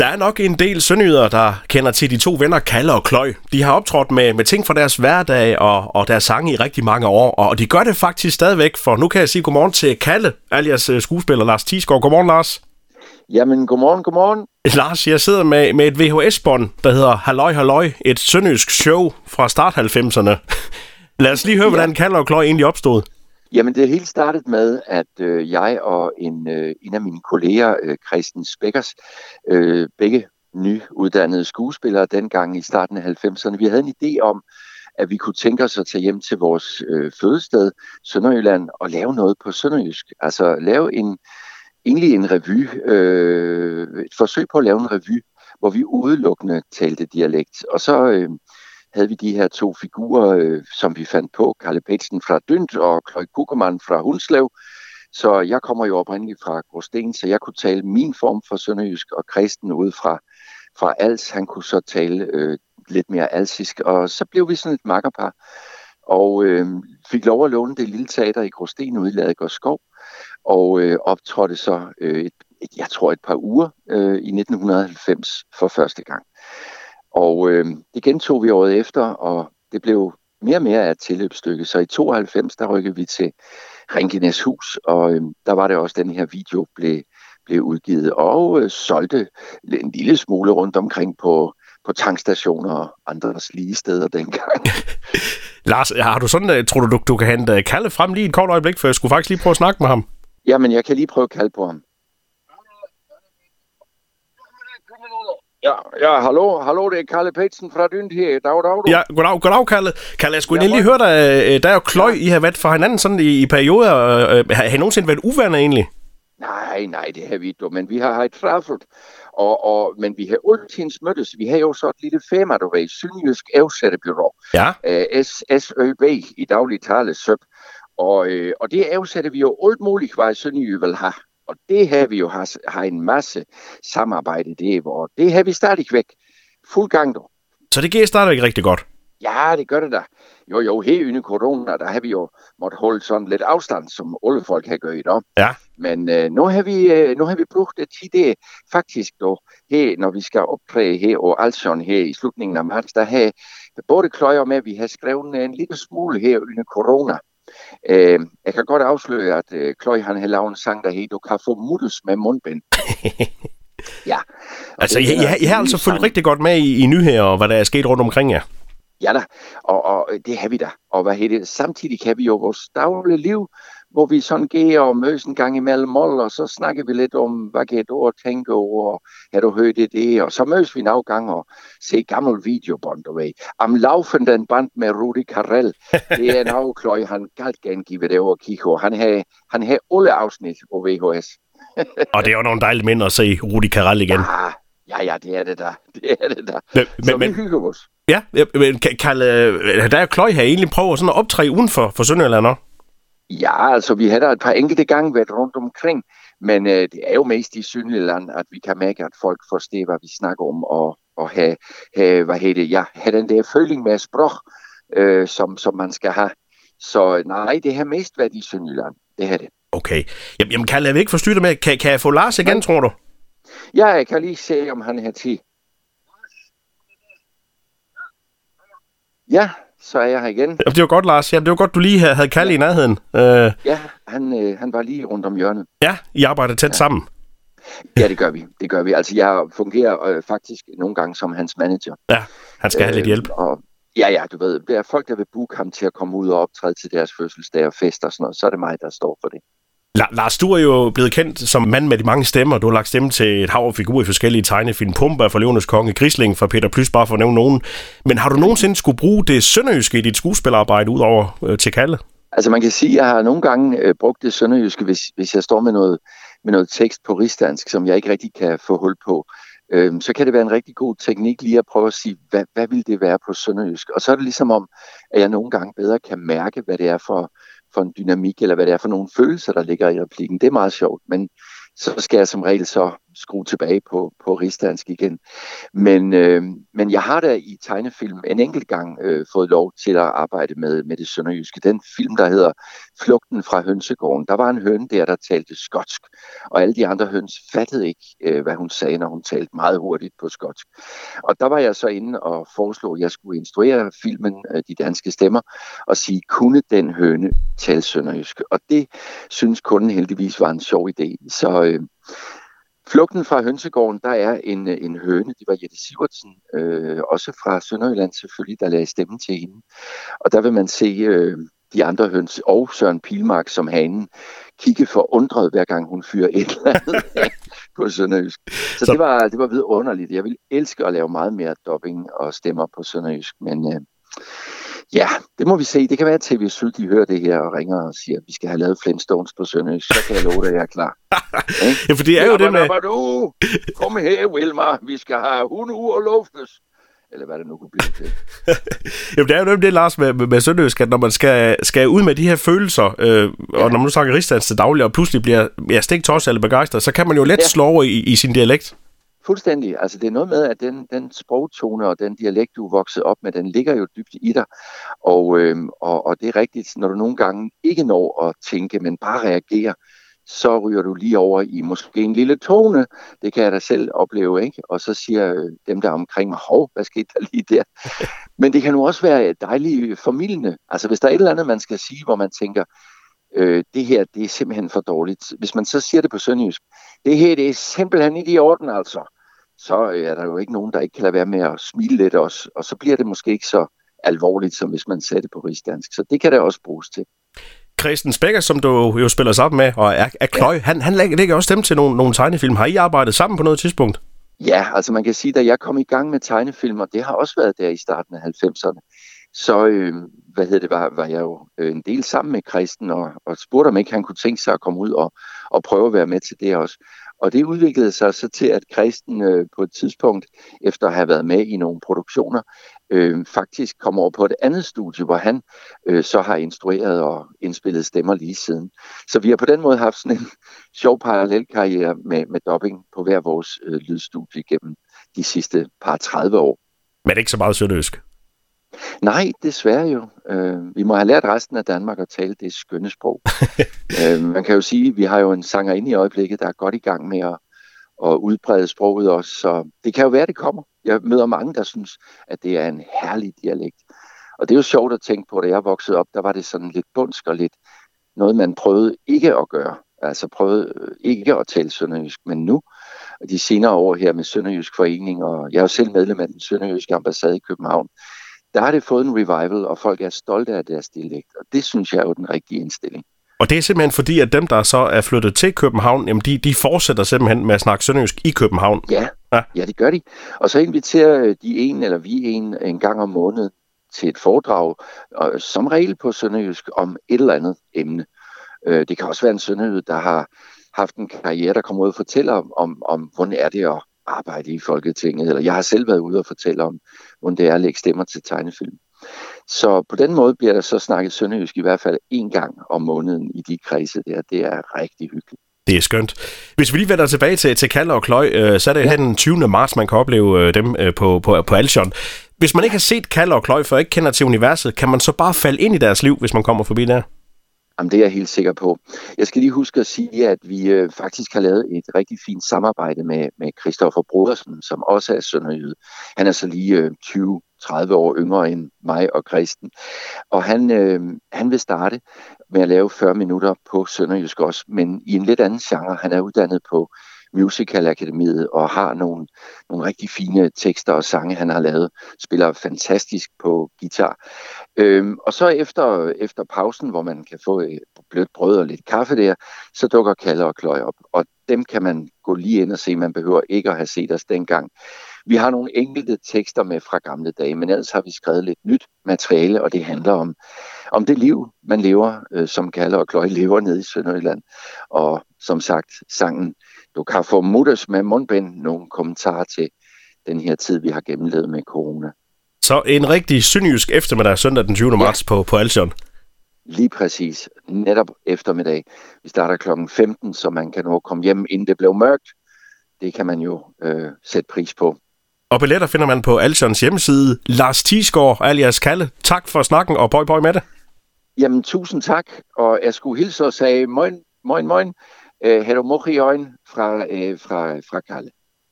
Der er nok en del sønderjyder, der kender til de to venner Kalle og Kløj. De har optrådt med, med ting fra deres hverdag og, og deres sange i rigtig mange år, og de gør det faktisk stadigvæk, for nu kan jeg sige godmorgen til Kalle, alias øh, skuespiller Lars Tisgaard. Godmorgen, Lars. Jamen, godmorgen, godmorgen. Lars, jeg sidder med, med et VHS-bånd, der hedder Halløj Halløj, et sønderjysk show fra start 90'erne. Lad os lige høre, ja. hvordan Kalle og Kløj egentlig opstod. Jamen, det hele startede med, at øh, jeg og en, øh, en af mine kolleger, øh, Christian Spekkers, øh, begge nyuddannede skuespillere dengang i starten af 90'erne, vi havde en idé om, at vi kunne tænke os at tage hjem til vores øh, fødested, Sønderjylland, og lave noget på Sønderjysk. Altså lave en, egentlig en revy, øh, et forsøg på at lave en revy, hvor vi udelukkende talte dialekt. Og så øh, havde vi de her to figurer, øh, som vi fandt på, Karle Petsen fra Dynt og Kløj Kukermann fra Hundslev. Så jeg kommer jo oprindeligt fra Gråsten, så jeg kunne tale min form for sønderjysk, og Kristen ud fra, fra Als, han kunne så tale øh, lidt mere alsisk, og så blev vi sådan et makkerpar, og øh, fik lov at låne det lille teater i Gråsten ude i Ladegård Skov, og øh, optrådte så, øh, et, et, jeg tror et par uger øh, i 1990 for første gang. Og øh, det gentog vi året efter, og det blev mere og mere af et tilløbsstykke. Så i 92, der rykkede vi til Ringenes Hus, og øh, der var det også, den her video blev, blev udgivet, og øh, solgte en lille smule rundt omkring på, på tankstationer og andre lige steder dengang. Lars, har du sådan, øh, tror du, du, du kan hente Kalle frem lige et kort øjeblik, for jeg skulle faktisk lige prøve at snakke med ham? Jamen, jeg kan lige prøve at kalde på ham. Ja, ja, hallo, hallo, det er Kalle Petsen fra Dynt her. Dag, dag, dag. Ja, goddag, goddag, Kalle. Kalle, jeg skulle ja, lige høre dig, øh, der er jo kløj, I har været for hinanden sådan i, i perioder. Øh, har I nogensinde været uvenner egentlig? Nej, nej, det har vi ikke, men vi har haft travlt. Og, og, men vi har altid mødtes. Vi har jo så et lille firma, du ved, Sønderjysk Afsættebyrå. Ja. Uh, SSØB i daglig tale, SØB. Og, øh, og det afsætter vi jo alt muligt, hvad Sønderjy vil have. Og det har vi jo har, har en masse samarbejde det, hvor det har vi stadigvæk fuld gang dog. Så det giver stadigvæk rigtig godt? Ja, det gør det da. Jo, jo, her under corona, der har vi jo måtte holde sådan lidt afstand, som alle folk har gjort. Da. Ja. Men øh, nu, har vi, øh, nu har vi brugt det til det faktisk, då, her, når vi skal optræde her og Alson her i slutningen af marts, der har både kløjer med, at vi har skrevet en lille smule her under corona. Øh, jeg kan godt afsløre, at øh, Kløj han har lavet en sang, der hedder Du kan få muttes med mundbind. ja. altså, I, I, I har altså fulgt rigtig godt med i, i nyheder og hvad der er sket rundt omkring jer. Ja da, og, og det har vi da. Og hvad hedder det? Samtidig kan vi jo vores daglige liv, hvor vi sådan går og mødes en gang imellem mål, og så snakker vi lidt om, hvad kan du tænke over, og har du hørt det, det, og så mødes vi nogle gange og se gammel videobånd, du ved. Am laufenden band med Rudi Carell, det er en afkløj, han galt gengive det over og han har, han har alle afsnit på VHS. og det er jo nogle dejlige mænd at se Rudi Carell igen. Ja, ja, ja, det er det da. Det er det da. Men, så men, vi hygger os. Ja, men kan, der er Kløj her egentlig prøver sådan at optræde uden for, for Sønderjylland også? Ja, altså vi har da et par enkelte gange været rundt omkring, men øh, det er jo mest i Sønderjylland, at vi kan mærke, at folk forstår, hvad vi snakker om, og, og have, have, hvad hedder det, ja, have den der føling med sprog, øh, som, som man skal have. Så nej, det har mest været i Sønderjylland. Det har det. Okay. Jamen, jamen kan jeg ikke forstyrre dig med? Kan, kan jeg få Lars igen, ja. tror du? Ja, jeg kan lige se, om han har tid. Ja, så er jeg her igen. Ja, det var godt, Lars. Ja, det var godt, du lige havde Kalle ja. i nærheden. Uh... Ja, han, øh, han var lige rundt om hjørnet. Ja, I arbejder tæt ja. sammen. Ja, det gør vi. Det gør vi. Altså, jeg fungerer øh, faktisk nogle gange som hans manager. Ja, han skal øh, have lidt hjælp. Og, ja, ja, du ved, det er folk, der vil booke ham til at komme ud og optræde til deres fødselsdag og fester og sådan noget, så er det mig, der står for det. La- Lars, du er jo blevet kendt som mand med de mange stemmer. Du har lagt stemme til et hav af figurer i forskellige tegnefilm. Pumba for Løvenes Konge, Grisling fra Peter Plys, bare for at nævne nogen. Men har du nogensinde skulle bruge det sønderjyske i dit skuespillerarbejde ud over øh, til Kalle? Altså man kan sige, at jeg har nogle gange øh, brugt det sønderjyske, hvis, hvis jeg står med noget, med noget tekst på rigsdansk, som jeg ikke rigtig kan få hul på. Øhm, så kan det være en rigtig god teknik lige at prøve at sige, hvad, hvad vil det være på sønderjysk? Og så er det ligesom om, at jeg nogle gange bedre kan mærke, hvad det er for, for en dynamik, eller hvad det er for nogle følelser, der ligger i replikken. Det er meget sjovt, men så skal jeg som regel så, skrue tilbage på, på rigsdansk igen. Men, øh, men jeg har da i tegnefilm en enkelt gang øh, fået lov til at arbejde med, med det sønderjyske. Den film, der hedder Flugten fra hønsegården, der var en høne der, der talte skotsk, og alle de andre høns fattede ikke, øh, hvad hun sagde, når hun talte meget hurtigt på skotsk. Og der var jeg så inde og foreslog, at jeg skulle instruere filmen øh, De Danske Stemmer, og sige, kunne den høne tale sønderjysk? Og det synes kunden heldigvis var en sjov idé. Så øh, Flugten fra Hønsegården, der er en, en høne, det var Jette Sivertsen, øh, også fra Sønderjylland selvfølgelig, der lagde stemmen til hende. Og der vil man se øh, de andre høns og Søren Pilmark som hanen kigge forundret, hver gang hun fyrer et eller andet på Sønderjysk. Så, Så det var, det var vidunderligt. Jeg vil elske at lave meget mere dubbing og stemmer på Sønderjysk, men øh, Ja, det må vi se. Det kan være, at TV Syd de hører det her og ringer og siger, at vi skal have lavet Flintstones på Sønderjysk. Så kan jeg love dig, at jeg er klar. ja, for det er jo det med... Du, kom her, Wilmar. Vi skal have uger luftes eller hvad det nu kunne blive til. Jamen, det er jo nemlig det, Lars, med, med, med Sønderjysk, at når man skal, skal ud med de her følelser, øh, ja. og når man nu snakker rigsdansk til daglig, og pludselig bliver ja, stik tosset eller begejstret, så kan man jo let ja. slå over i, i sin dialekt. Fuldstændig. Altså det er noget med, at den, den sprogtone og den dialekt, du er vokset op med, den ligger jo dybt i dig. Og, øhm, og, og det er rigtigt, når du nogle gange ikke når at tænke, men bare reagerer, så ryger du lige over i måske en lille tone. Det kan jeg da selv opleve, ikke? Og så siger øh, dem der omkring mig, hov, hvad skete der lige der? Men det kan nu også være dejligt formidlende. Altså hvis der er et eller andet, man skal sige, hvor man tænker, øh, det her, det er simpelthen for dårligt. Hvis man så siger det på sønderjysk, det her, det er simpelthen ikke i orden, altså. Så er der jo ikke nogen, der ikke kan lade være med at smile lidt også, og så bliver det måske ikke så alvorligt, som hvis man sagde det på rigsdansk. Så det kan det også bruges til. Christian Spækker, som du jo spiller sammen med, og er, er kløj, ja. han, han lægger også stemme til nogle, nogle tegnefilm. Har I arbejdet sammen på noget tidspunkt? Ja, altså man kan sige, da jeg kom i gang med tegnefilm, og det har også været der i starten af 90'erne, så øh, hvad hedder det, var, var jeg jo øh, en del sammen med Kristen og, og spurgte om ikke han kunne tænke sig at komme ud og, og prøve at være med til det også. Og det udviklede sig så til, at Kristen øh, på et tidspunkt, efter at have været med i nogle produktioner, øh, faktisk kom over på et andet studie, hvor han øh, så har instrueret og indspillet stemmer lige siden. Så vi har på den måde haft sådan en sjov parallelkarriere med, med dubbing på hver vores øh, lydstudie gennem de sidste par 30 år. Men ikke så meget sønderøsk? Nej, desværre jo. Øh, vi må have lært resten af Danmark at tale det skønne sprog. øh, man kan jo sige, at vi har jo en sanger inde i øjeblikket, der er godt i gang med at, at udbrede sproget også, så det kan jo være, det kommer. Jeg møder mange, der synes, at det er en herlig dialekt. Og det er jo sjovt at tænke på, da jeg voksede op, der var det sådan lidt bundsk og lidt noget, man prøvede ikke at gøre. Altså prøvede øh, ikke at tale sønderjysk, men nu, de senere år her med Sønderjysk Forening, og jeg er jo selv medlem af den sønderjyske ambassade i København, der har det fået en revival, og folk er stolte af deres dialekt, og det synes jeg er jo den rigtige indstilling. Og det er simpelthen fordi, at dem, der så er flyttet til København, jamen de, de fortsætter simpelthen med at snakke sønderjysk i København. Ja, ja. ja, det gør de. Og så inviterer de en eller vi en en gang om måneden til et foredrag, og som regel på sønderjysk, om et eller andet emne. Øh, det kan også være en sønderjyd, der har haft en karriere, der kommer ud og fortæller om, om, om hvordan er det at arbejde i Folketinget, eller jeg har selv været ude og fortælle om, hvordan det er at lægge stemmer til tegnefilm. Så på den måde bliver der så snakket sønderjysk i hvert fald en gang om måneden i de kredse der. Det er rigtig hyggeligt. Det er skønt. Hvis vi lige vender tilbage til, til Kaller og Kløj, øh, så er det ja. den 20. marts, man kan opleve øh, dem øh, på, på, på Altion. Hvis man ikke har set Kaller og Kløj, for ikke kender til universet, kan man så bare falde ind i deres liv, hvis man kommer forbi der? Jamen, det er jeg helt sikker på. Jeg skal lige huske at sige, at vi øh, faktisk har lavet et rigtig fint samarbejde med, med Christoffer Brodersen, som også er sønderjyde. Han er så lige øh, 20-30 år yngre end mig og Kristen. Og han, øh, han vil starte med at lave 40 minutter på sønderjysk også, men i en lidt anden genre. Han er uddannet på Musical Akademiet og har nogle, nogle rigtig fine tekster og sange, han har lavet. Spiller fantastisk på guitar. Øhm, og så efter, efter pausen, hvor man kan få et blødt brød og lidt kaffe der, så dukker Kalle og Kløj op. Og dem kan man gå lige ind og se. Man behøver ikke at have set os dengang. Vi har nogle enkelte tekster med fra gamle dage, men ellers har vi skrevet lidt nyt materiale, og det handler om, om det liv, man lever, øh, som Kalle og Kløj lever nede i Sønderjylland. Og som sagt, sangen du kan få mutters med mundbind nogle kommentarer til den her tid, vi har gennemlevet med corona. Så en rigtig sønderjysk eftermiddag søndag den 20. Ja. marts på, på Altion. Lige præcis. Netop eftermiddag. Vi starter klokken 15, så man kan nå komme hjem, inden det blev mørkt. det kan man jo øh, sætte pris på. Og billetter finder man på Alsons hjemmeside. Lars Tisgaard, alias Kalle, tak for snakken, og bøj bøj med det. Jamen, tusind tak, og jeg skulle hilse og sige moin, moin, moin, øh, Hero fra, øh, fra, fra Kalle.